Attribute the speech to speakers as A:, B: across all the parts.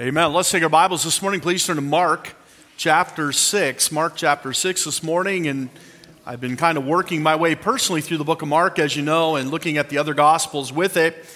A: Amen. Let's take our Bibles this morning. Please turn to Mark chapter 6. Mark chapter 6 this morning. And I've been kind of working my way personally through the book of Mark, as you know, and looking at the other Gospels with it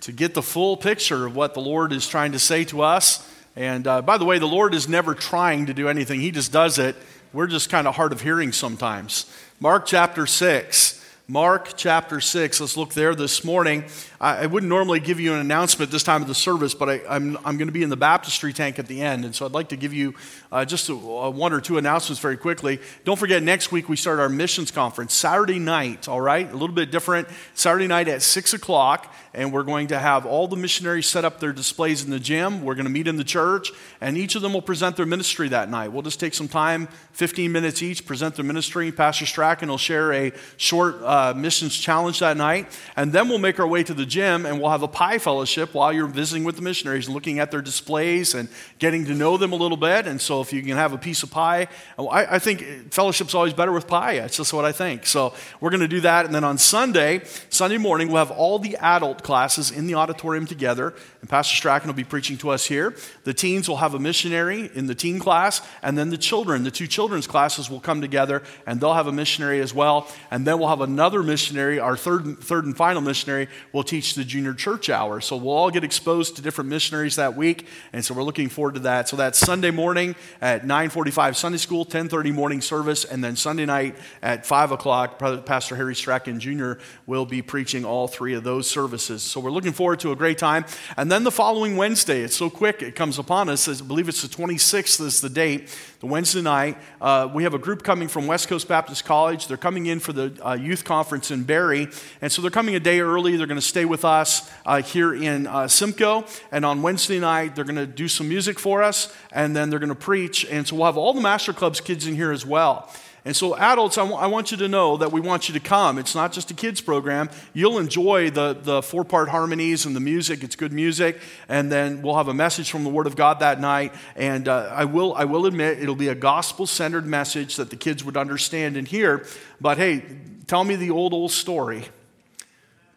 A: to get the full picture of what the Lord is trying to say to us. And uh, by the way, the Lord is never trying to do anything, He just does it. We're just kind of hard of hearing sometimes. Mark chapter 6. Mark chapter 6. Let's look there this morning. I, I wouldn't normally give you an announcement this time of the service, but I, am I'm, I'm going to be in the baptistry tank at the end. And so I'd like to give you uh, just a, a one or two announcements very quickly. Don't forget, next week we start our missions conference, Saturday night, all right? A little bit different. Saturday night at 6 o'clock, and we're going to have all the missionaries set up their displays in the gym. We're going to meet in the church, and each of them will present their ministry that night. We'll just take some time, 15 minutes each, present their ministry. Pastor Strachan will share a short uh, missions challenge that night, and then we'll make our way to the gym and we'll have a pie fellowship while you're visiting with the missionaries and looking at their displays and getting to know them a little bit. And so if you can have a piece of pie, I, I think fellowship's always better with pie. That's just what I think. So we're going to do that. And then on Sunday, Sunday morning, we'll have all the adult classes in the auditorium together. And Pastor Strachan will be preaching to us here. The teens will have a missionary in the teen class. And then the children, the two children's classes will come together and they'll have a missionary as well. And then we'll have another missionary, our third, third and final missionary, will teach the junior church hour. So we'll all get exposed to different missionaries that week, and so we're looking forward to that. So that's Sunday morning at 9:45 Sunday school, 10:30 morning service, and then Sunday night at 5 o'clock, Pastor Harry Strachan Jr. will be preaching all three of those services. So we're looking forward to a great time. And then the following Wednesday, it's so quick it comes upon us. I believe it's the 26th is the date. The Wednesday night, uh, we have a group coming from West Coast Baptist College. They're coming in for the uh, youth conference in Barrie, and so they're coming a day early. They're going to stay with us us uh, here in uh, Simcoe. And on Wednesday night, they're going to do some music for us, and then they're going to preach. And so we'll have all the Master Clubs kids in here as well. And so, adults, I, w- I want you to know that we want you to come. It's not just a kids program. You'll enjoy the, the four part harmonies and the music. It's good music. And then we'll have a message from the Word of God that night. And uh, I, will, I will admit it'll be a gospel centered message that the kids would understand and hear. But hey, tell me the old, old story.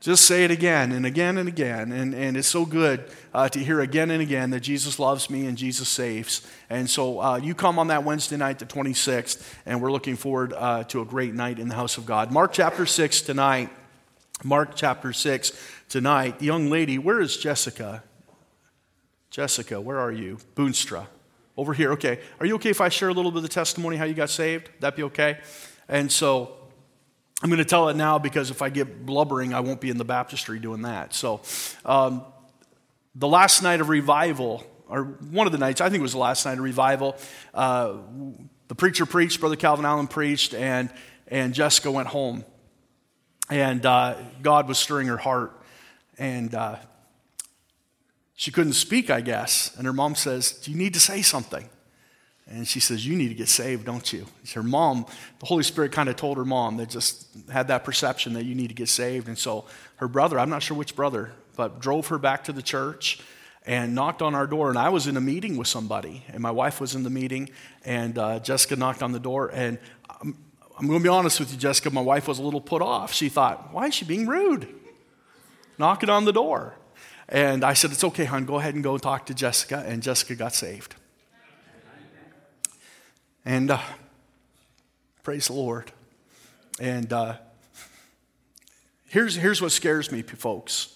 A: Just say it again and again and again. And, and it's so good uh, to hear again and again that Jesus loves me and Jesus saves. And so uh, you come on that Wednesday night, the 26th, and we're looking forward uh, to a great night in the house of God. Mark chapter 6 tonight. Mark chapter 6 tonight. Young lady, where is Jessica? Jessica, where are you? Boonstra. Over here, okay. Are you okay if I share a little bit of the testimony how you got saved? That be okay? And so I'm going to tell it now because if I get blubbering, I won't be in the baptistry doing that. So, um, the last night of revival, or one of the nights, I think it was the last night of revival, uh, the preacher preached, Brother Calvin Allen preached, and, and Jessica went home. And uh, God was stirring her heart. And uh, she couldn't speak, I guess. And her mom says, Do you need to say something? And she says, You need to get saved, don't you? Her mom, the Holy Spirit kind of told her mom that just had that perception that you need to get saved. And so her brother, I'm not sure which brother, but drove her back to the church and knocked on our door. And I was in a meeting with somebody, and my wife was in the meeting, and uh, Jessica knocked on the door. And I'm, I'm going to be honest with you, Jessica, my wife was a little put off. She thought, Why is she being rude? Knocking on the door. And I said, It's okay, hon, go ahead and go talk to Jessica. And Jessica got saved. And uh, praise the Lord. And uh, here's, here's what scares me, folks.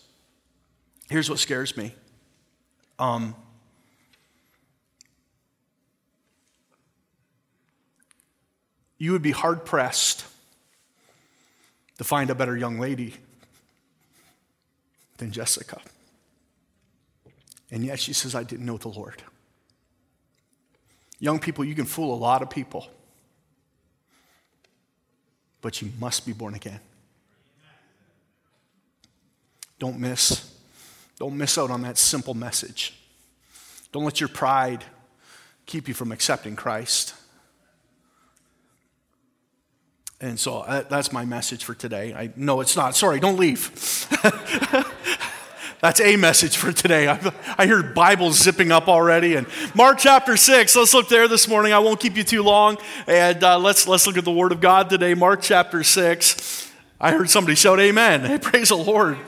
A: Here's what scares me. Um, you would be hard pressed to find a better young lady than Jessica. And yet she says, I didn't know the Lord. Young people, you can fool a lot of people, but you must be born again. Don't miss. Don't miss out on that simple message. Don't let your pride keep you from accepting Christ. And so uh, that's my message for today. I know it's not. Sorry, don't leave. That's a message for today. I, I hear Bibles zipping up already. And Mark chapter 6, let's look there this morning. I won't keep you too long. And uh, let's, let's look at the Word of God today. Mark chapter 6. I heard somebody shout amen. Hey, praise the Lord.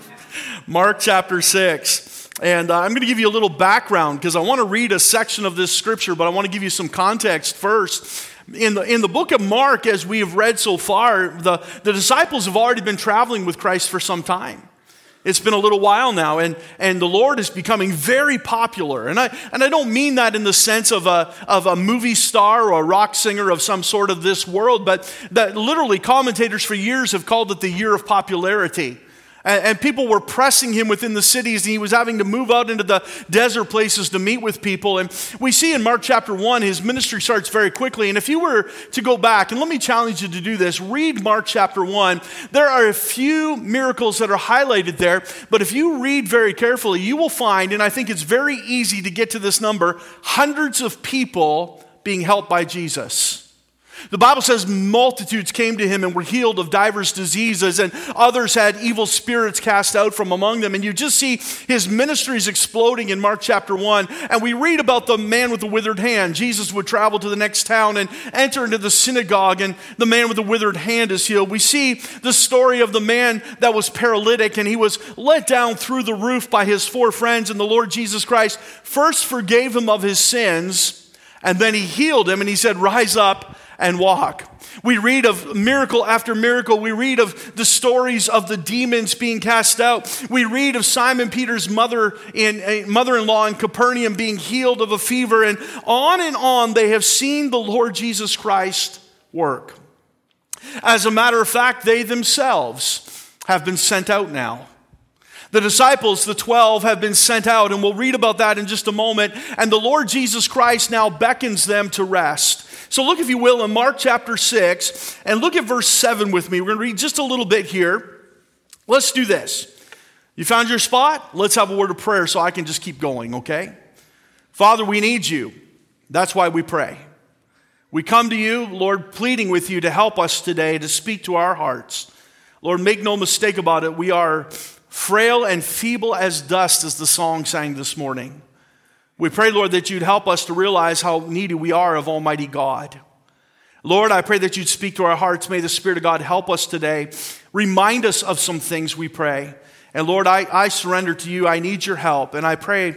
A: Mark chapter 6. And uh, I'm going to give you a little background because I want to read a section of this scripture, but I want to give you some context first. In the, in the book of Mark, as we have read so far, the, the disciples have already been traveling with Christ for some time. It's been a little while now, and, and the Lord is becoming very popular. And I, and I don't mean that in the sense of a, of a movie star or a rock singer of some sort of this world, but that literally commentators for years have called it the year of popularity and, people were pressing him within the cities, and he was having to move out into the desert places to meet with people. And we see in Mark chapter 1, his ministry starts very quickly. And if you were to go back, and let me challenge you to do this, read Mark chapter 1. There are a few miracles that are highlighted there, but if you read very carefully, you will find, and I think it's very easy to get to this number, hundreds of people being helped by Jesus. The Bible says multitudes came to him and were healed of divers diseases, and others had evil spirits cast out from among them. And you just see his ministries exploding in Mark chapter 1. And we read about the man with the withered hand. Jesus would travel to the next town and enter into the synagogue, and the man with the withered hand is healed. We see the story of the man that was paralytic, and he was let down through the roof by his four friends, and the Lord Jesus Christ first forgave him of his sins, and then he healed him, and he said, Rise up and walk. We read of miracle after miracle. We read of the stories of the demons being cast out. We read of Simon Peter's mother in eh, mother-in-law in Capernaum being healed of a fever and on and on they have seen the Lord Jesus Christ work. As a matter of fact, they themselves have been sent out now. The disciples, the 12, have been sent out, and we'll read about that in just a moment. And the Lord Jesus Christ now beckons them to rest. So look, if you will, in Mark chapter 6 and look at verse 7 with me. We're going to read just a little bit here. Let's do this. You found your spot? Let's have a word of prayer so I can just keep going, okay? Father, we need you. That's why we pray. We come to you, Lord, pleading with you to help us today to speak to our hearts. Lord, make no mistake about it. We are frail and feeble as dust, as the song sang this morning. We pray, Lord, that you'd help us to realize how needy we are of Almighty God. Lord, I pray that you'd speak to our hearts. May the Spirit of God help us today. Remind us of some things, we pray. And Lord, I, I surrender to you. I need your help. And I pray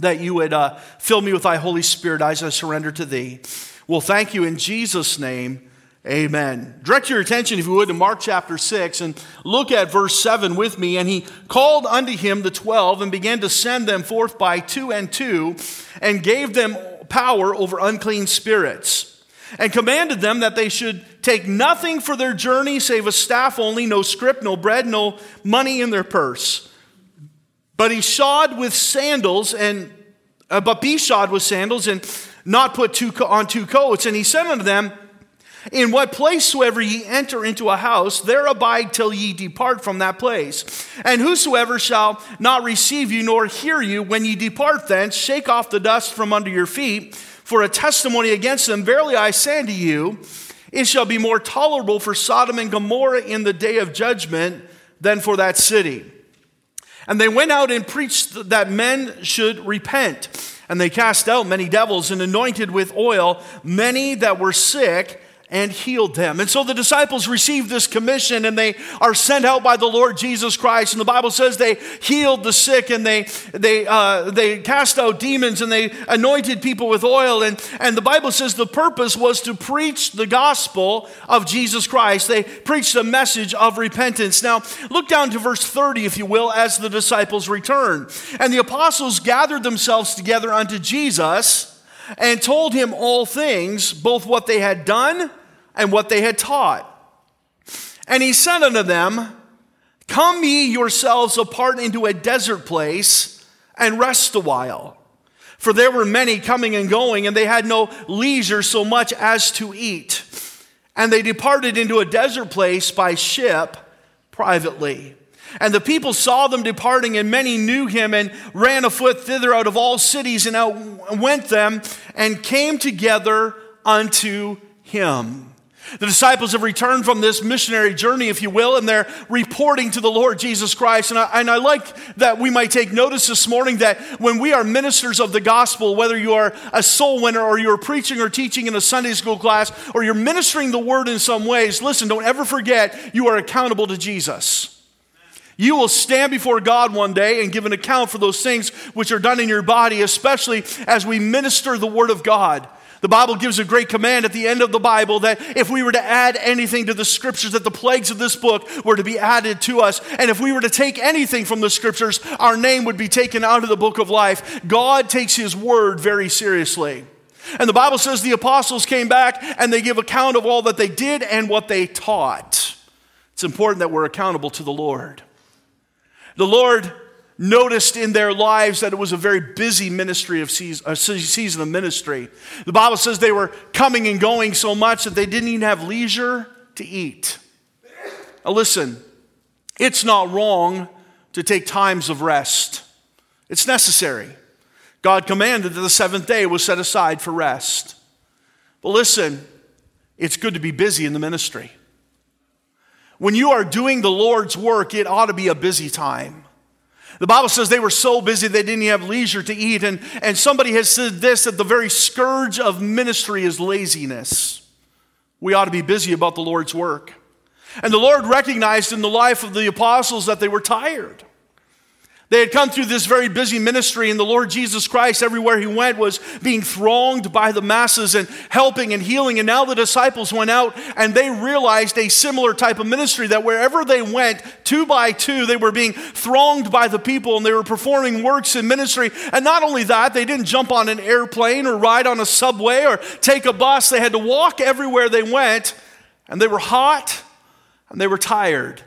A: that you would uh, fill me with thy Holy Spirit as I surrender to thee. Well, thank you in Jesus' name. Amen. Direct your attention, if you would, to Mark chapter 6 and look at verse 7 with me. And he called unto him the twelve and began to send them forth by two and two and gave them power over unclean spirits and commanded them that they should take nothing for their journey save a staff only, no scrip, no bread, no money in their purse. But he shod with sandals and, uh, but be shod with sandals and not put two, on two coats. And he said unto them, in what place soever ye enter into a house, there abide till ye depart from that place. And whosoever shall not receive you nor hear you when ye depart thence, shake off the dust from under your feet for a testimony against them. Verily I say unto you, it shall be more tolerable for Sodom and Gomorrah in the day of judgment than for that city. And they went out and preached that men should repent. And they cast out many devils and anointed with oil many that were sick and healed them. And so the disciples received this commission and they are sent out by the Lord Jesus Christ. And the Bible says they healed the sick and they, they, uh, they cast out demons and they anointed people with oil. And, and the Bible says the purpose was to preach the gospel of Jesus Christ. They preached a message of repentance. Now, look down to verse 30, if you will, as the disciples return. And the apostles gathered themselves together unto Jesus and told him all things, both what they had done and what they had taught. And he said unto them, Come ye yourselves apart into a desert place and rest a while. For there were many coming and going, and they had no leisure so much as to eat. And they departed into a desert place by ship privately. And the people saw them departing, and many knew him and ran afoot thither out of all cities and out went them and came together unto him. The disciples have returned from this missionary journey, if you will, and they're reporting to the Lord Jesus Christ. And I, and I, like that we might take notice this morning that when we are ministers of the gospel, whether you are a soul winner or you're preaching or teaching in a Sunday school class or you're ministering the word in some ways, listen, don't ever forget you are accountable to Jesus. You will stand before God one day and give an account for those things which are done in your body, especially as we minister the Word of God. The Bible gives a great command at the end of the Bible that if we were to add anything to the scriptures, that the plagues of this book were to be added to us. And if we were to take anything from the scriptures, our name would be taken out of the book of life. God takes his word very seriously. And the Bible says the apostles came back and they give account of all that they did and what they taught. It's important that we're accountable to the Lord. The Lord noticed in their lives that it was a very busy ministry of season, a season of ministry. The Bible says they were coming and going so much that they didn't even have leisure to eat. Now listen, it's not wrong to take times of rest. It's necessary. God commanded that the seventh day was set aside for rest. But listen, it's good to be busy in the ministry. When you are doing the Lord's work, it ought to be a busy time. The Bible says they were so busy they didn't have leisure to eat. And, and somebody has said this that the very scourge of ministry is laziness. We ought to be busy about the Lord's work. And the Lord recognized in the life of the apostles that they were tired. They had come through this very busy ministry, and the Lord Jesus Christ, everywhere he went, was being thronged by the masses and helping and healing. And now the disciples went out and they realized a similar type of ministry that wherever they went, two by two, they were being thronged by the people and they were performing works in ministry. And not only that, they didn't jump on an airplane or ride on a subway or take a bus. They had to walk everywhere they went, and they were hot and they were tired.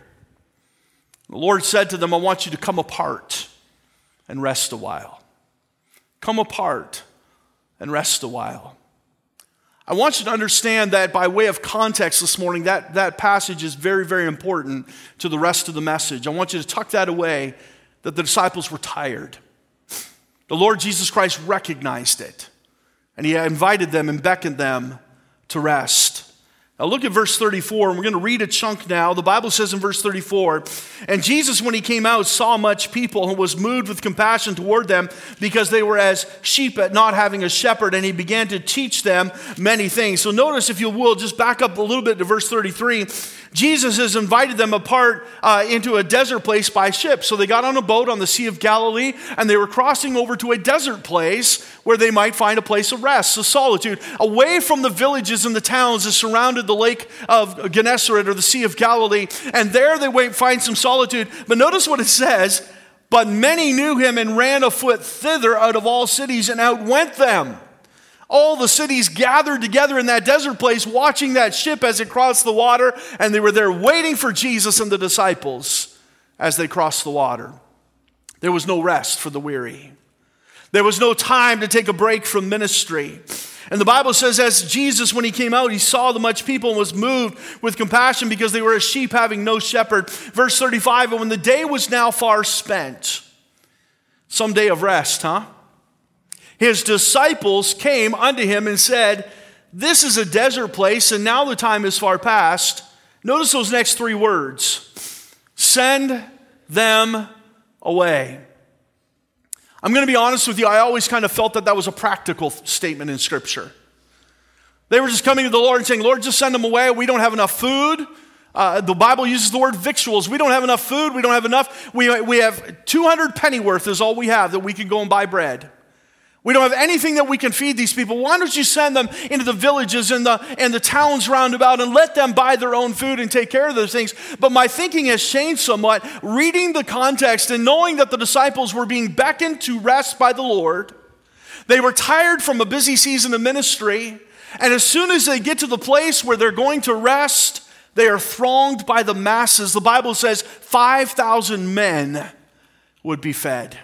A: The Lord said to them, I want you to come apart and rest a while. Come apart and rest a while. I want you to understand that by way of context this morning, that, that passage is very, very important to the rest of the message. I want you to tuck that away that the disciples were tired. The Lord Jesus Christ recognized it, and He invited them and beckoned them to rest. Now look at verse 34, and we're going to read a chunk now. The Bible says in verse 34 And Jesus, when he came out, saw much people and was moved with compassion toward them because they were as sheep at not having a shepherd, and he began to teach them many things. So notice, if you will, just back up a little bit to verse 33. Jesus has invited them apart uh, into a desert place by ship. So they got on a boat on the Sea of Galilee, and they were crossing over to a desert place where they might find a place of rest, so solitude, away from the villages and the towns that surrounded the lake of Gennesaret or the Sea of Galilee, and there they wait, find some solitude. But notice what it says But many knew him and ran afoot thither out of all cities and outwent them. All the cities gathered together in that desert place, watching that ship as it crossed the water, and they were there waiting for Jesus and the disciples as they crossed the water. There was no rest for the weary. There was no time to take a break from ministry. And the Bible says, as Jesus, when he came out, he saw the much people and was moved with compassion because they were as sheep having no shepherd. Verse 35 And when the day was now far spent, some day of rest, huh? His disciples came unto him and said, This is a desert place, and now the time is far past. Notice those next three words send them away. I'm going to be honest with you, I always kind of felt that that was a practical statement in Scripture. They were just coming to the Lord and saying, Lord, just send them away. We don't have enough food. Uh, the Bible uses the word victuals. We don't have enough food. We don't have enough. We, we have 200 pennyworth is all we have that we can go and buy bread. We don't have anything that we can feed these people. Why don't you send them into the villages and the, and the towns round about and let them buy their own food and take care of those things? But my thinking has changed somewhat. Reading the context and knowing that the disciples were being beckoned to rest by the Lord, they were tired from a busy season of ministry. And as soon as they get to the place where they're going to rest, they are thronged by the masses. The Bible says 5,000 men would be fed.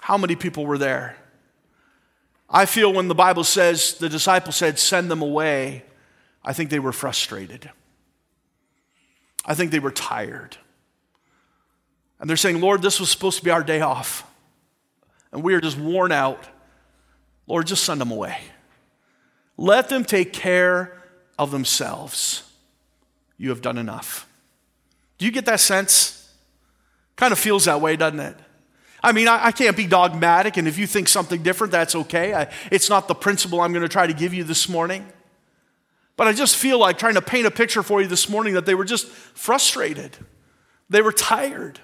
A: How many people were there? I feel when the Bible says the disciples said, send them away, I think they were frustrated. I think they were tired. And they're saying, Lord, this was supposed to be our day off. And we are just worn out. Lord, just send them away. Let them take care of themselves. You have done enough. Do you get that sense? Kind of feels that way, doesn't it? I mean, I, I, can't be dogmatic, and if you think something different, that's okay. I, it's not the principle I'm going to try to give you this morning. But I just feel like trying to paint a picture for you this morning that they were just frustrated. They were tired.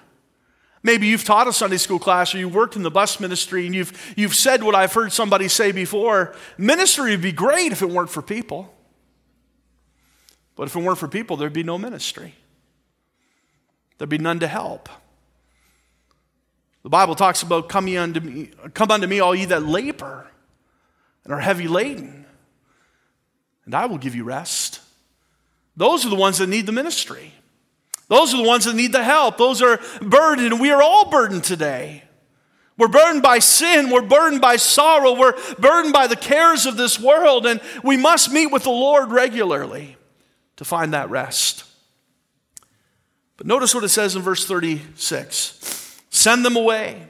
A: Maybe you've taught a Sunday school class or you worked in the bus ministry and you've, you've said what I've heard somebody say before ministry would be great if it weren't for people. But if it weren't for people, there'd be no ministry, there'd be none to help. The Bible talks about come unto me, come unto me, all ye that labor and are heavy laden, and I will give you rest. Those are the ones that need the ministry. Those are the ones that need the help. Those are burdened, we are all burdened today. We're burdened by sin. We're burdened by sorrow. We're burdened by the cares of this world, and we must meet with the Lord regularly to find that rest. But notice what it says in verse 36 Send them away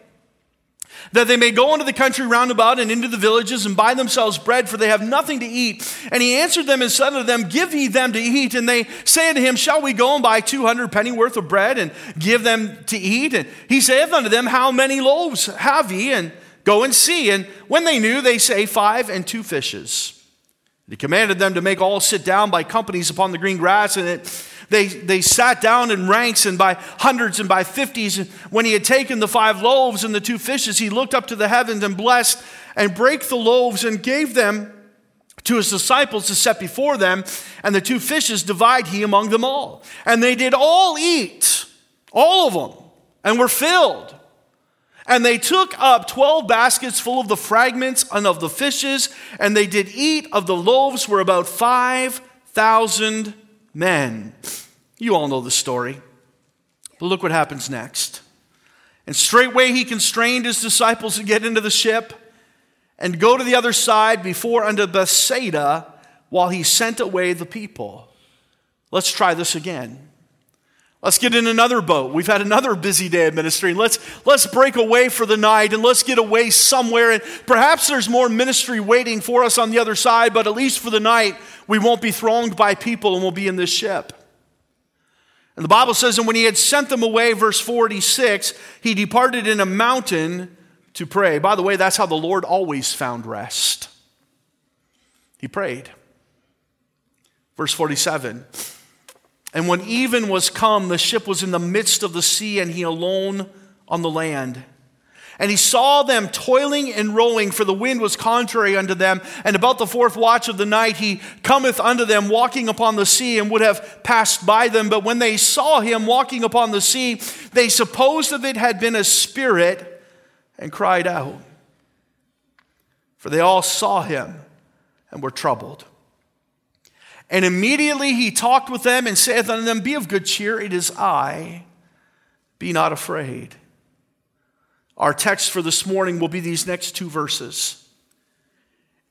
A: that they may go into the country round about and into the villages and buy themselves bread, for they have nothing to eat. And he answered them and said unto them, Give ye them to eat. And they say unto him, Shall we go and buy two hundred penny worth of bread and give them to eat? And he saith unto them, How many loaves have ye? And go and see. And when they knew, they say, Five and two fishes. And he commanded them to make all sit down by companies upon the green grass, and it they, they sat down in ranks and by hundreds and by fifties. When he had taken the five loaves and the two fishes, he looked up to the heavens and blessed and brake the loaves and gave them to his disciples to set before them. And the two fishes divide he among them all. And they did all eat, all of them, and were filled. And they took up 12 baskets full of the fragments and of the fishes, and they did eat of the loaves were about 5,000 men. You all know the story. But look what happens next. And straightway he constrained his disciples to get into the ship and go to the other side before unto Bethsaida while he sent away the people. Let's try this again. Let's get in another boat. We've had another busy day of ministry. Let's, let's break away for the night and let's get away somewhere. And perhaps there's more ministry waiting for us on the other side, but at least for the night, we won't be thronged by people and we'll be in this ship. And the Bible says, and when he had sent them away, verse 46, he departed in a mountain to pray. By the way, that's how the Lord always found rest. He prayed. Verse 47. And when even was come, the ship was in the midst of the sea, and he alone on the land. And he saw them toiling and rowing, for the wind was contrary unto them. And about the fourth watch of the night, he cometh unto them, walking upon the sea, and would have passed by them. But when they saw him walking upon the sea, they supposed that it had been a spirit, and cried out. For they all saw him and were troubled. And immediately he talked with them and saith unto them, Be of good cheer, it is I, be not afraid. Our text for this morning will be these next two verses.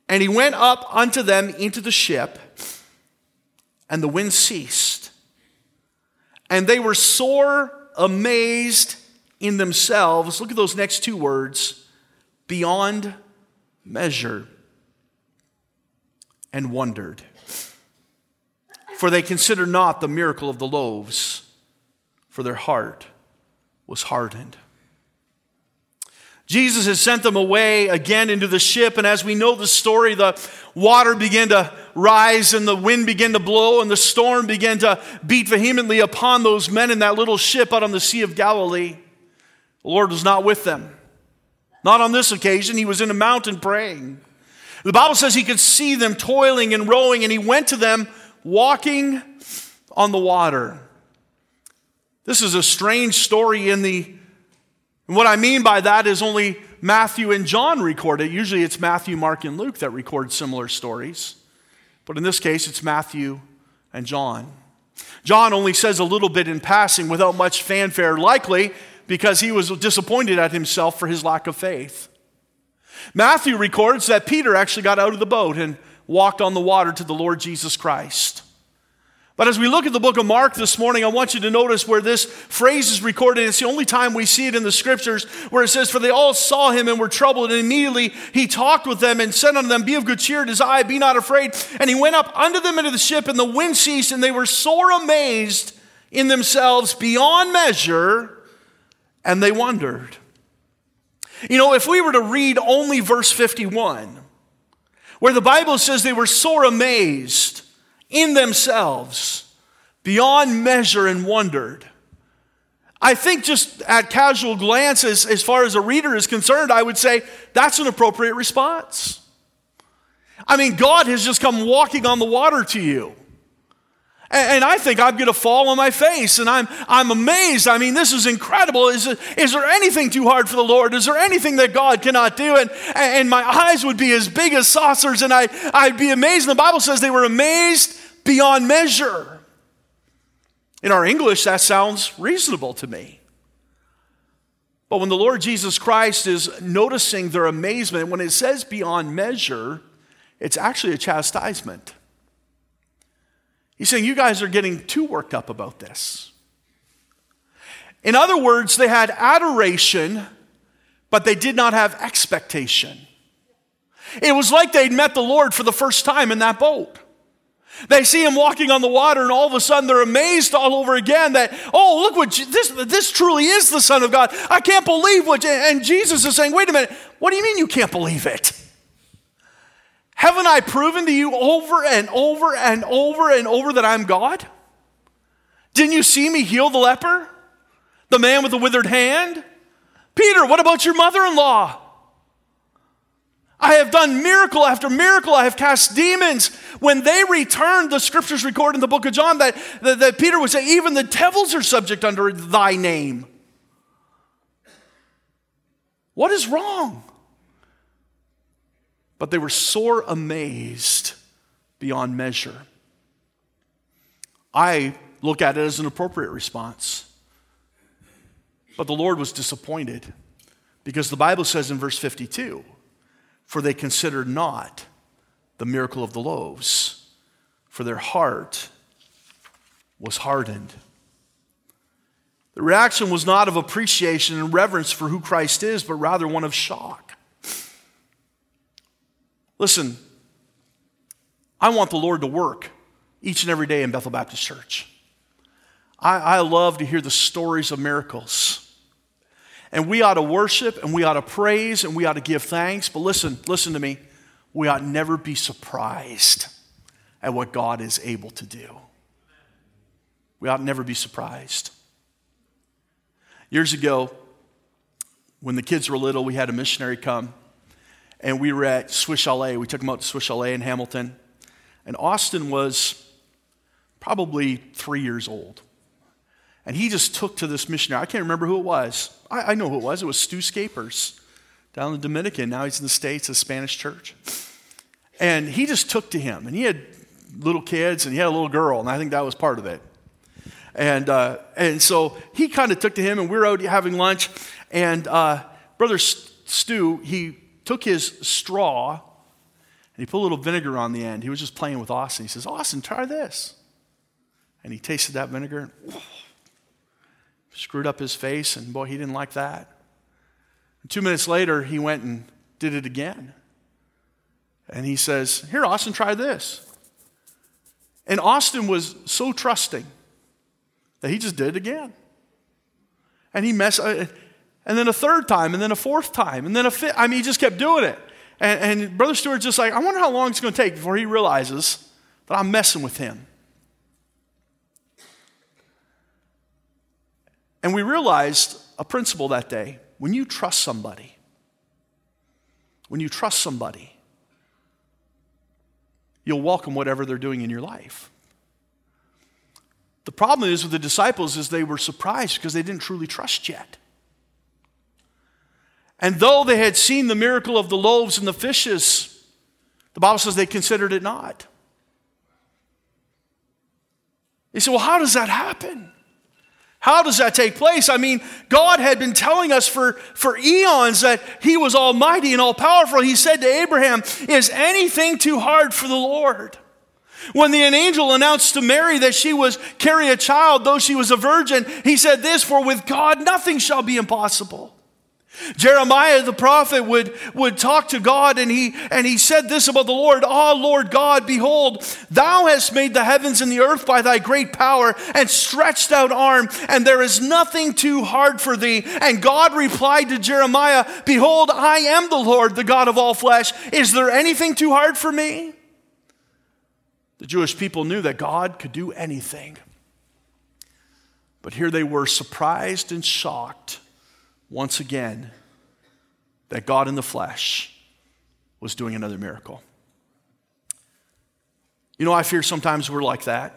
A: And he went up unto them into the ship, and the wind ceased. And they were sore amazed in themselves. Look at those next two words beyond measure, and wondered for they considered not the miracle of the loaves, for their heart was hardened. Jesus has sent them away again into the ship, and as we know the story, the water began to rise and the wind began to blow and the storm began to beat vehemently upon those men in that little ship out on the Sea of Galilee. The Lord was not with them. Not on this occasion, he was in a mountain praying. The Bible says he could see them toiling and rowing, and he went to them walking on the water. This is a strange story in the and what I mean by that is only Matthew and John record it. Usually it's Matthew, Mark, and Luke that record similar stories. But in this case, it's Matthew and John. John only says a little bit in passing without much fanfare, likely because he was disappointed at himself for his lack of faith. Matthew records that Peter actually got out of the boat and walked on the water to the Lord Jesus Christ. But as we look at the book of Mark this morning, I want you to notice where this phrase is recorded. It's the only time we see it in the scriptures where it says, For they all saw him and were troubled, and immediately he talked with them and said unto them, Be of good cheer, it is I, be not afraid. And he went up unto them into the ship, and the wind ceased, and they were sore amazed in themselves beyond measure, and they wondered. You know, if we were to read only verse 51, where the Bible says they were sore amazed in themselves, beyond measure, and wondered. I think just at casual glance, as, as far as a reader is concerned, I would say that's an appropriate response. I mean, God has just come walking on the water to you. And, I think I'm going to fall on my face and I'm, I'm amazed. I mean, this is incredible. Is, is there anything too hard for the Lord? Is there anything that God cannot do? And, and my eyes would be as big as saucers and I, I'd be amazed. And the Bible says they were amazed beyond measure. In our English, that sounds reasonable to me. But when the Lord Jesus Christ is noticing their amazement, when it says beyond measure, it's actually a chastisement. He's saying, You guys are getting too worked up about this. In other words, they had adoration, but they did not have expectation. It was like they'd met the Lord for the first time in that boat. They see him walking on the water, and all of a sudden they're amazed all over again that, oh, look what this, this truly is the Son of God. I can't believe what, and Jesus is saying, wait a minute, what do you mean you can't believe it? Haven't I proven to you over and over and over and over that I'm God? Didn't you see me heal the leper? The man with the withered hand? Peter, what about your mother in law? I have done miracle after miracle. I have cast demons. When they returned, the scriptures record in the book of John that, that, that Peter would say, Even the devils are subject under thy name. What is wrong? But they were sore amazed beyond measure. I look at it as an appropriate response. But the Lord was disappointed because the Bible says in verse 52 for they considered not the miracle of the loaves, for their heart was hardened. The reaction was not of appreciation and reverence for who Christ is, but rather one of shock. Listen, I want the Lord to work each and every day in Bethel Baptist Church. I, I love to hear the stories of miracles. And we ought to worship and we ought to praise and we ought to give thanks. But listen, listen to me. We ought never be surprised at what God is able to do. We ought never be surprised. Years ago, when the kids were little, we had a missionary come and we were at Swiss Chalet. We took them out to Swiss Chalet in Hamilton. And Austin was probably three years old. And he just took to this missionary. I can't remember who it was. I, I know who it was. It was Stu Scapers down in the Dominican. Now he's in the States, a Spanish church. And he just took to him. And he had little kids and he had a little girl. And I think that was part of it. And, uh, and so he kind of took to him, and we were out having lunch. And uh, Brother Stu, he took his straw and he put a little vinegar on the end. He was just playing with Austin. He says, Austin, try this. And he tasted that vinegar. And, screwed up his face, and boy, he didn't like that. And two minutes later, he went and did it again. And he says, Here, Austin, try this. And Austin was so trusting that he just did it again. And he messed, uh, and then a third time, and then a fourth time, and then a fifth. I mean, he just kept doing it. And, and Brother Stewart's just like, I wonder how long it's going to take before he realizes that I'm messing with him. And we realized a principle that day when you trust somebody, when you trust somebody, you'll welcome whatever they're doing in your life. The problem is with the disciples is they were surprised because they didn't truly trust yet. And though they had seen the miracle of the loaves and the fishes, the Bible says they considered it not. They said, Well, how does that happen? How does that take place? I mean, God had been telling us for, for eons that He was almighty and all powerful. He said to Abraham, Is anything too hard for the Lord? When the angel announced to Mary that she was carry a child, though she was a virgin, he said this, For with God nothing shall be impossible. Jeremiah the prophet would, would talk to God and he, and he said this about the Lord Ah, Lord God, behold, thou hast made the heavens and the earth by thy great power and stretched out arm, and there is nothing too hard for thee. And God replied to Jeremiah, Behold, I am the Lord, the God of all flesh. Is there anything too hard for me? The Jewish people knew that God could do anything. But here they were surprised and shocked once again that God in the flesh was doing another miracle. You know, I fear sometimes we're like that.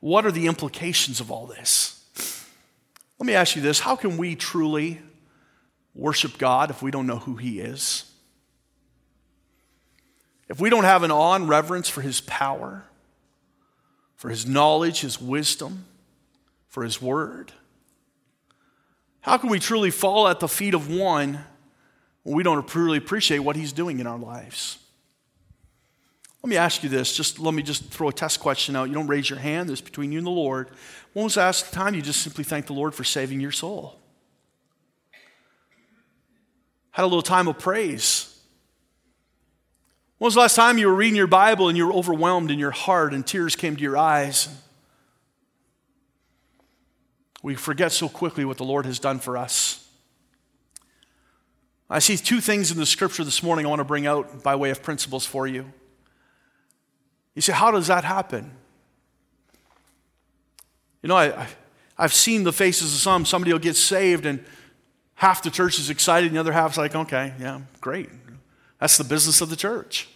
A: What are the implications of all this? Let me ask you this how can we truly worship God if we don't know who He is? If we don't have an awe and reverence for His power, for His knowledge, His wisdom, for His word, how can we truly fall at the feet of one when we don't truly appreciate what He's doing in our lives? Let me ask you this. Just let me just throw a test question out. You don't raise your hand. This between you and the Lord. When was the last time you just simply thanked the Lord for saving your soul? Had a little time of praise. When was the last time you were reading your Bible and you were overwhelmed in your heart and tears came to your eyes? We forget so quickly what the Lord has done for us. I see two things in the scripture this morning I want to bring out by way of principles for you. You say, how does that happen? You know, I, have seen the faces of some. Somebody will get saved, and half the church is excited, and the other half's like, okay, yeah, great. That's the business of the church.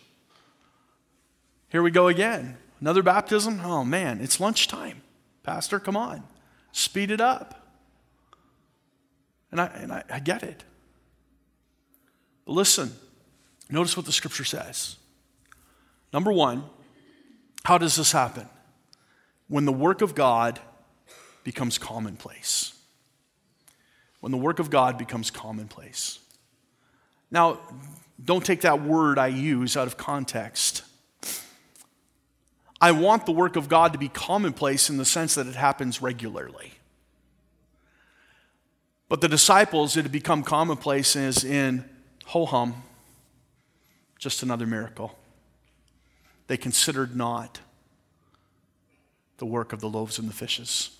A: Here we go again. Another baptism? Oh, man, it's lunchtime. Pastor, come on. Speed it up. And I, and I, I get it. But listen, notice what the scripture says. Number one, how does this happen? When the work of God becomes commonplace. When the work of God becomes commonplace. Now, don't take that word I use out of context. I want the work of God to be commonplace in the sense that it happens regularly. But the disciples, it had become commonplace as in ho hum, just another miracle. They considered not the work of the loaves and the fishes.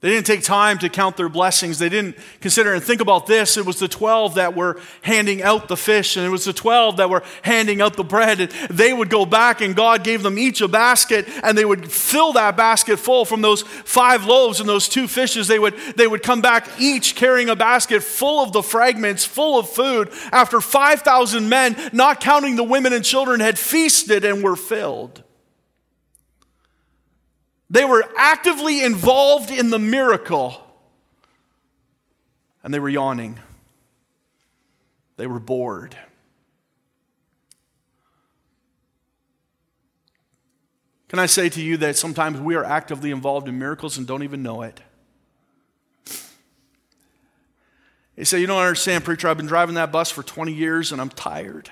A: They didn't take time to count their blessings. They didn't consider and think about this. It was the 12 that were handing out the fish, and it was the 12 that were handing out the bread. And they would go back, and God gave them each a basket, and they would fill that basket full from those five loaves and those two fishes. They would, they would come back each carrying a basket full of the fragments, full of food, after 5,000 men, not counting the women and children, had feasted and were filled. They were actively involved in the miracle, and they were yawning. They were bored. Can I say to you that sometimes we are actively involved in miracles and don't even know it? You say, You don't understand, preacher. I've been driving that bus for 20 years and I'm tired.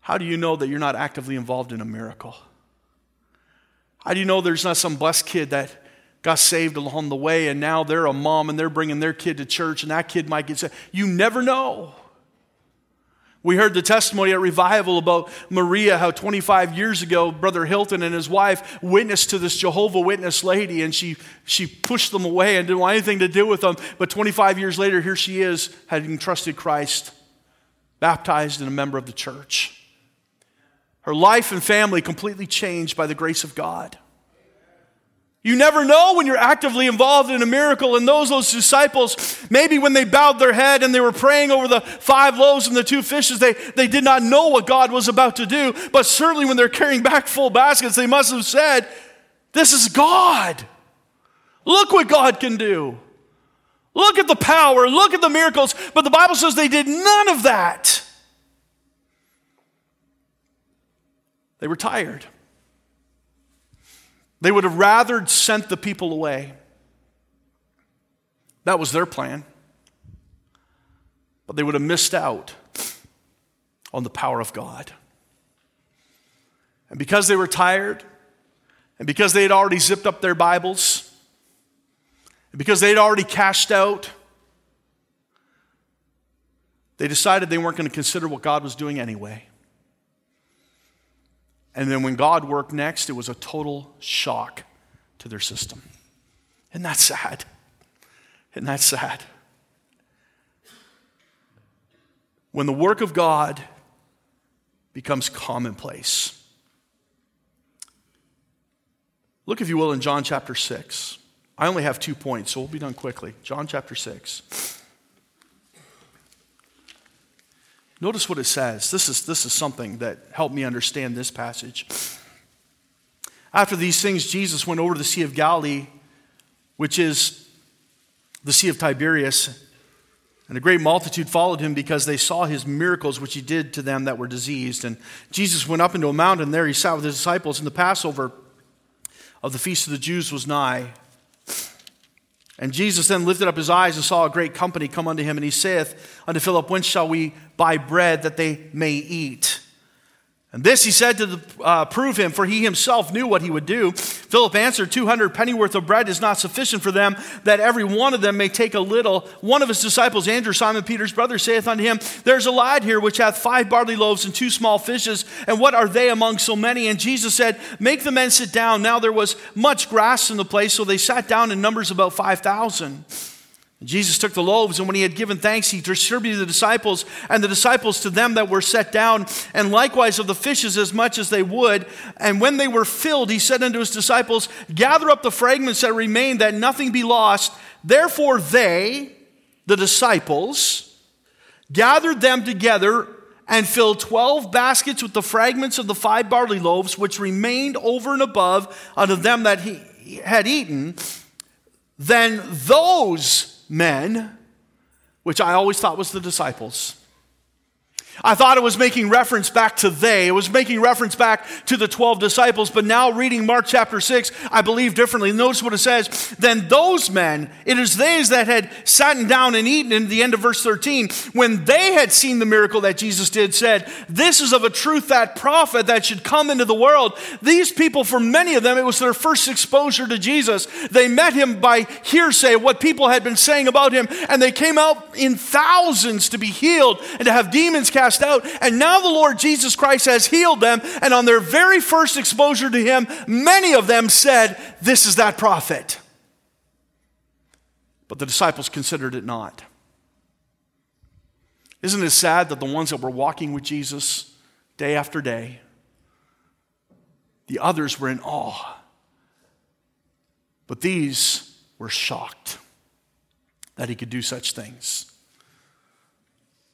A: How do you know that you're not actively involved in a miracle? How do you know there's not some blessed kid that got saved along the way and now they're a mom and they're bringing their kid to church and that kid might get saved? You never know. We heard the testimony at revival about Maria, how 25 years ago, Brother Hilton and his wife witnessed to this Jehovah Witness lady, and she, she pushed them away and didn't want anything to do with them. But 25 years later, here she is, having trusted Christ, baptized and a member of the church. Her life and family completely changed by the grace of God. You never know when you're actively involved in a miracle. And those, those disciples, maybe when they bowed their head and they were praying over the five loaves and the two fishes, they, they did not know what God was about to do. But certainly when they're carrying back full baskets, they must have said, This is God. Look what God can do. Look at the power. Look at the miracles. But the Bible says they did none of that. They were tired. They would have rather sent the people away. That was their plan. But they would have missed out on the power of God. And because they were tired, and because they had already zipped up their Bibles, and because they had already cashed out, they decided they weren't going to consider what God was doing anyway. And then when God worked next, it was a total shock to their system. Isn't that sad? Isn't that sad? When the work of God becomes commonplace, Look, if you will, in John chapter 6. I only have two points, so we'll be done quickly. John chapter 6. Notice what it says. This is, this is something that helped me understand this passage. After these things, Jesus went over to the Sea of Galilee, which is the Sea of Tiberias. And a great multitude followed him because they saw his miracles, which he did to them that were diseased. And Jesus went up into a mountain. There he sat with his disciples, and the Passover of the feast of the Jews was nigh. And Jesus then lifted up his eyes and saw a great company come unto him, and he saith unto Philip, When shall we buy bread that they may eat? And this he said to the, uh, prove him, for he himself knew what he would do. Philip answered, 200 pennyworth of bread is not sufficient for them, that every one of them may take a little. One of his disciples, Andrew, Simon Peter's brother, saith unto him, There's a lad here which hath five barley loaves and two small fishes, and what are they among so many? And Jesus said, Make the men sit down. Now there was much grass in the place, so they sat down in numbers about 5,000. Jesus took the loaves, and when he had given thanks, he distributed the disciples, and the disciples to them that were set down, and likewise of the fishes as much as they would. And when they were filled, he said unto his disciples, Gather up the fragments that remain, that nothing be lost. Therefore, they, the disciples, gathered them together and filled 12 baskets with the fragments of the five barley loaves, which remained over and above unto them that he had eaten. Then those men, which I always thought was the disciples. I thought it was making reference back to they. It was making reference back to the 12 disciples. But now, reading Mark chapter 6, I believe differently. Notice what it says. Then those men, it is they that had sat down and eaten in the end of verse 13, when they had seen the miracle that Jesus did, said, This is of a truth that prophet that should come into the world. These people, for many of them, it was their first exposure to Jesus. They met him by hearsay, what people had been saying about him, and they came out in thousands to be healed and to have demons cast cast out. And now the Lord Jesus Christ has healed them. And on their very first exposure to Him, many of them said, This is that prophet. But the disciples considered it not. Isn't it sad that the ones that were walking with Jesus day after day, the others were in awe, but these were shocked that he could do such things?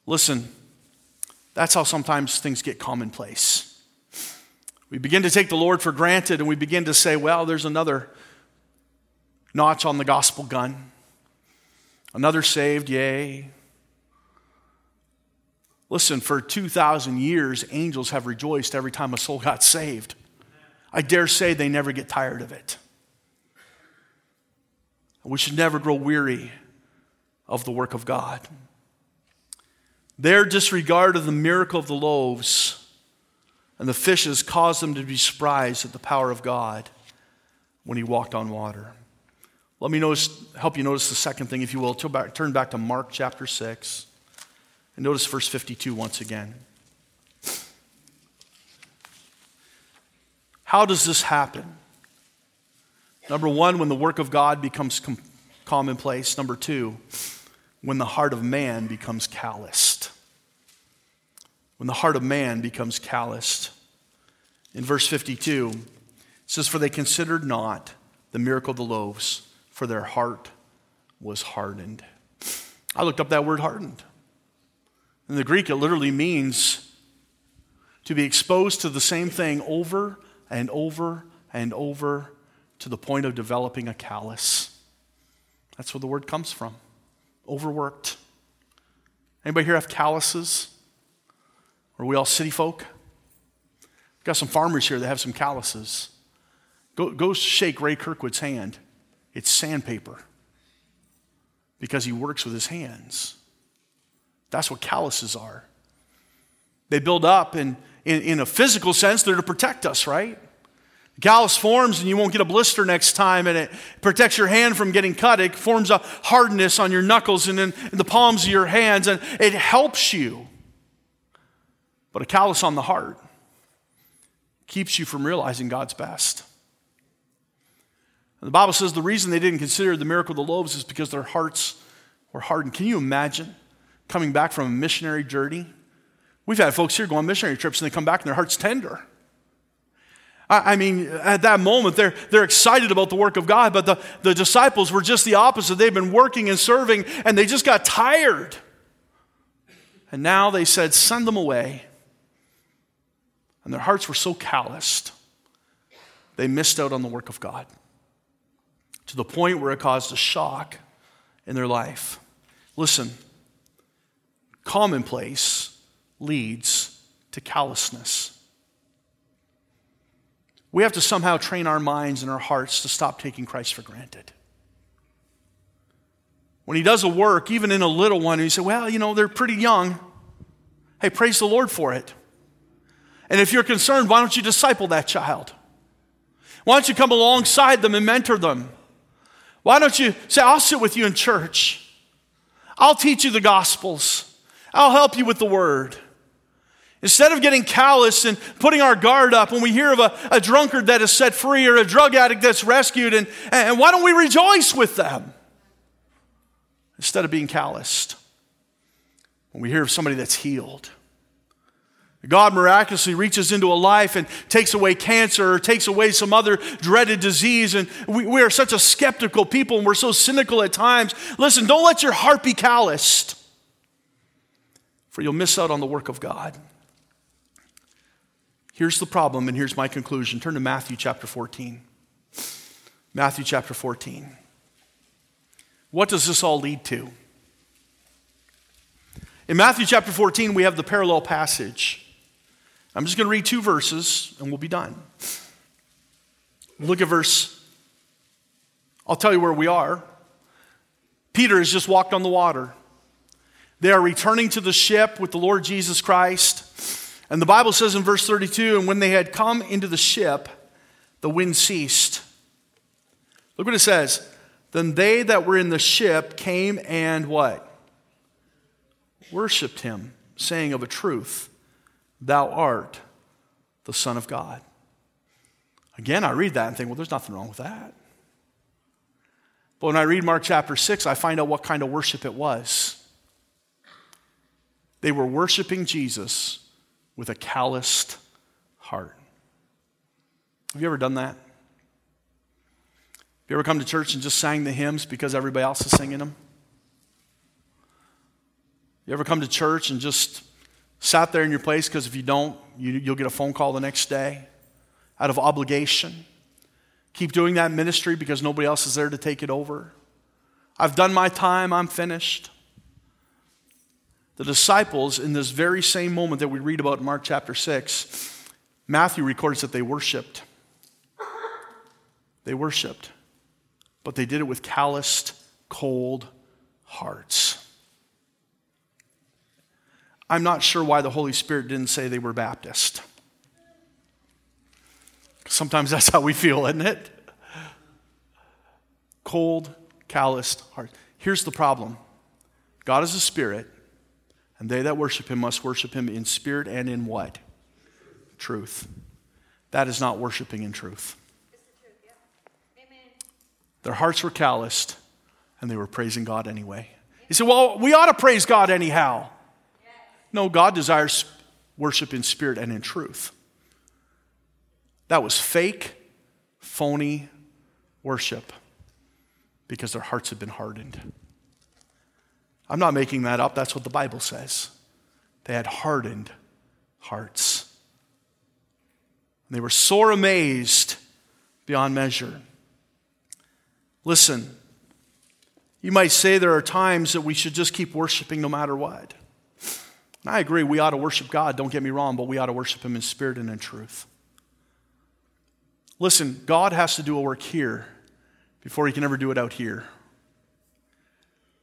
A: Listen, that's how sometimes things get commonplace. We begin to take the Lord for granted and we begin to say, well, there's another notch on the gospel gun. Another saved, yay. Listen, for 2,000 years, angels have rejoiced every time a soul got saved. I dare say they never get tired of it. We should never grow weary of the work of God. Their disregard of the miracle of the loaves and the fishes caused them to be surprised at the power of God when he walked on water. Let me notice, help you notice the second thing, if you will. Turn back to Mark chapter 6 and notice verse 52 once again. How does this happen? Number one, when the work of God becomes com- commonplace. Number two, when the heart of man becomes calloused. When the heart of man becomes calloused. In verse 52, it says, For they considered not the miracle of the loaves, for their heart was hardened. I looked up that word hardened. In the Greek, it literally means to be exposed to the same thing over and over and over to the point of developing a callus. That's where the word comes from overworked. Anybody here have calluses? Are we all city folk? We've got some farmers here that have some calluses. Go, go shake Ray Kirkwood's hand. It's sandpaper because he works with his hands. That's what calluses are. They build up, and in, in a physical sense, they're to protect us, right? Callus forms and you won't get a blister next time, and it protects your hand from getting cut. It forms a hardness on your knuckles and in the palms of your hands, and it helps you. But a callus on the heart keeps you from realizing God's best. And the Bible says the reason they didn't consider the miracle of the loaves is because their hearts were hardened. Can you imagine coming back from a missionary journey? We've had folks here go on missionary trips and they come back and their heart's tender. I mean, at that moment, they're, they're excited about the work of God, but the, the disciples were just the opposite. They've been working and serving, and they just got tired. And now they said, Send them away. And their hearts were so calloused, they missed out on the work of God to the point where it caused a shock in their life. Listen, commonplace leads to callousness. We have to somehow train our minds and our hearts to stop taking Christ for granted. When he does a work, even in a little one, you say, well, you know, they're pretty young. Hey, praise the Lord for it. And if you're concerned, why don't you disciple that child? Why don't you come alongside them and mentor them? Why don't you say, I'll sit with you in church? I'll teach you the Gospels. I'll help you with the Word. Instead of getting callous and putting our guard up when we hear of a, a drunkard that is set free or a drug addict that's rescued, and, and why don't we rejoice with them? Instead of being calloused when we hear of somebody that's healed. God miraculously reaches into a life and takes away cancer or takes away some other dreaded disease. And we, we, are such a skeptical people and we're so cynical at times. Listen, don't let your heart be calloused, for you'll miss out on the work of God. Here's the problem, and here's my conclusion. Turn to Matthew chapter 14. Matthew chapter 14. What does this all lead to? In Matthew chapter 14, we have the parallel passage. I'm just going to read two verses and we'll be done. Look at verse, I'll tell you where we are. Peter has just walked on the water. They are returning to the ship with the Lord Jesus Christ. And the Bible says in verse 32 and when they had come into the ship, the wind ceased. Look what it says. Then they that were in the ship came and what? Worshipped him, saying of a truth, Thou art the Son of God. Again, I read that and think, well, there's nothing wrong with that. But when I read Mark chapter 6, I find out what kind of worship it was. They were worshiping Jesus with a calloused heart. Have you ever done that? Have you ever come to church and just sang the hymns because everybody else is singing them? You ever come to church and just sat there in your place because if you don't, you, you'll get a phone call the next day out of obligation? Keep doing that ministry because nobody else is there to take it over? I've done my time, I'm finished. The disciples, in this very same moment that we read about in Mark chapter 6, Matthew records that they worshiped. They worshiped, but they did it with calloused, cold hearts. I'm not sure why the Holy Spirit didn't say they were Baptist. Sometimes that's how we feel, isn't it? Cold, calloused heart. Here's the problem God is a spirit, and they that worship him must worship him in spirit and in what? Truth. That is not worshiping in truth. Their hearts were calloused, and they were praising God anyway. You say, well, we ought to praise God anyhow. No, God desires worship in spirit and in truth. That was fake, phony worship because their hearts had been hardened. I'm not making that up. That's what the Bible says. They had hardened hearts. They were sore amazed beyond measure. Listen, you might say there are times that we should just keep worshiping no matter what. And I agree, we ought to worship God, don't get me wrong, but we ought to worship Him in spirit and in truth. Listen, God has to do a work here before He can ever do it out here.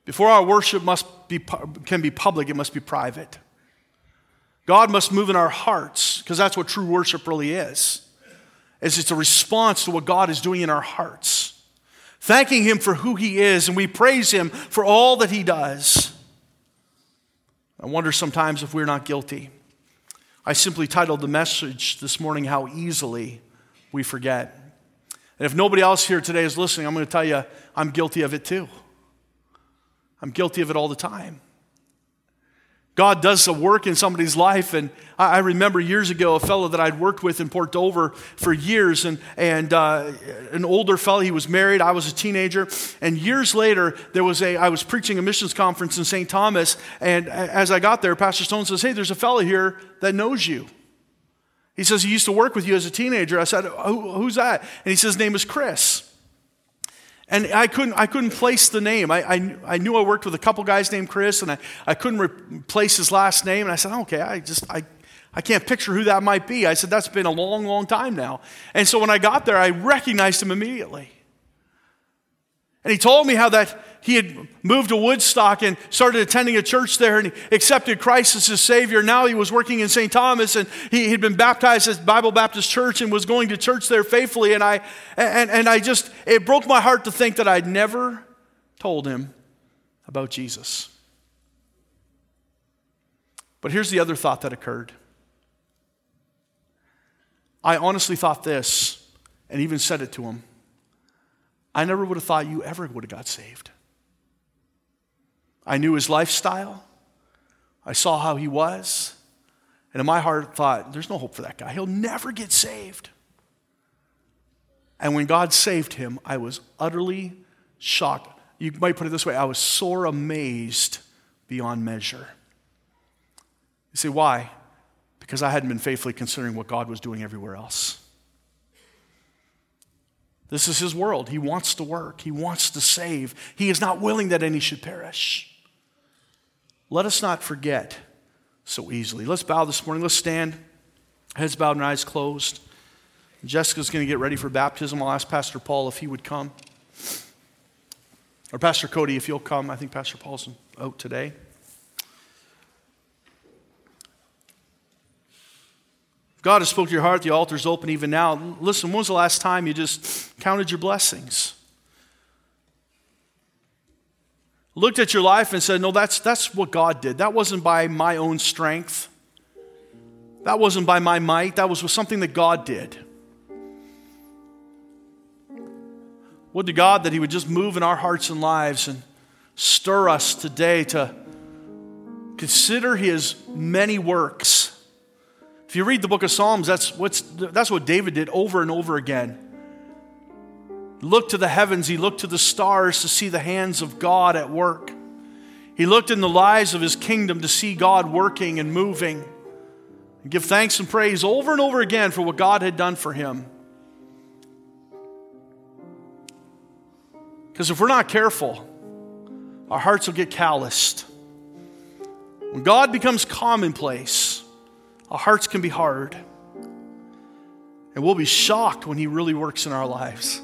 A: Before our worship must be, can be public, it must be private. God must move in our hearts, because that's what true worship really is. Is it's a response to what God is doing in our hearts. Thanking Him for who He is, and we praise Him for all that He does. I wonder sometimes if we're not guilty. I simply titled the message this morning, How Easily We Forget. And if nobody else here today is listening, I'm going to tell you I'm guilty of it too. I'm guilty of it all the time. God does a work in somebody's life. And I remember years ago a fellow that I'd worked with in Port Dover for years, and, and uh, an older fellow, he was married, I was a teenager. And years later, there was a, I was preaching a missions conference in St. Thomas, and as I got there, Pastor Stone says, Hey, there's a fellow here that knows you. He says, He used to work with you as a teenager. I said, Who, Who's that? And he says, His name is Chris. And I couldn't, I couldn't place the name. I, I, I, knew I worked with a couple guys named Chris, and I, I couldn't replace his last name. And I said, okay, I just, I, I can't picture who that might be. I said, that's been a long, long time now. And so when I got there, I recognized him immediately. And he told me how that he had moved to Woodstock and started attending a church there and he accepted Christ as his Savior. Now he was working in St. Thomas and he had been baptized at Bible Baptist Church and was going to church there faithfully. And I, and, and I just, it broke my heart to think that I'd never told him about Jesus. But here's the other thought that occurred. I honestly thought this and even said it to him. I never would have thought you ever would have got saved. I knew his lifestyle. I saw how he was. And in my heart, thought, there's no hope for that guy. He'll never get saved. And when God saved him, I was utterly shocked. You might put it this way I was sore amazed beyond measure. You say, why? Because I hadn't been faithfully considering what God was doing everywhere else. This is his world. He wants to work, he wants to save. He is not willing that any should perish. Let us not forget so easily. Let's bow this morning. Let's stand, heads bowed and eyes closed. Jessica's going to get ready for baptism. I'll ask Pastor Paul if he would come. Or Pastor Cody, if you'll come. I think Pastor Paul's out today. God has spoke to your heart, the altar's open even now. Listen, when was the last time you just counted your blessings? Looked at your life and said, No, that's, that's what God did. That wasn't by my own strength. That wasn't by my might. That was something that God did. Would to God that He would just move in our hearts and lives and stir us today to consider His many works. If you read the book of Psalms, that's, what's, that's what David did over and over again looked to the heavens, he looked to the stars to see the hands of God at work. He looked in the lives of his kingdom to see God working and moving. And give thanks and praise over and over again for what God had done for him. Because if we're not careful, our hearts will get calloused. When God becomes commonplace, our hearts can be hard. And we'll be shocked when He really works in our lives.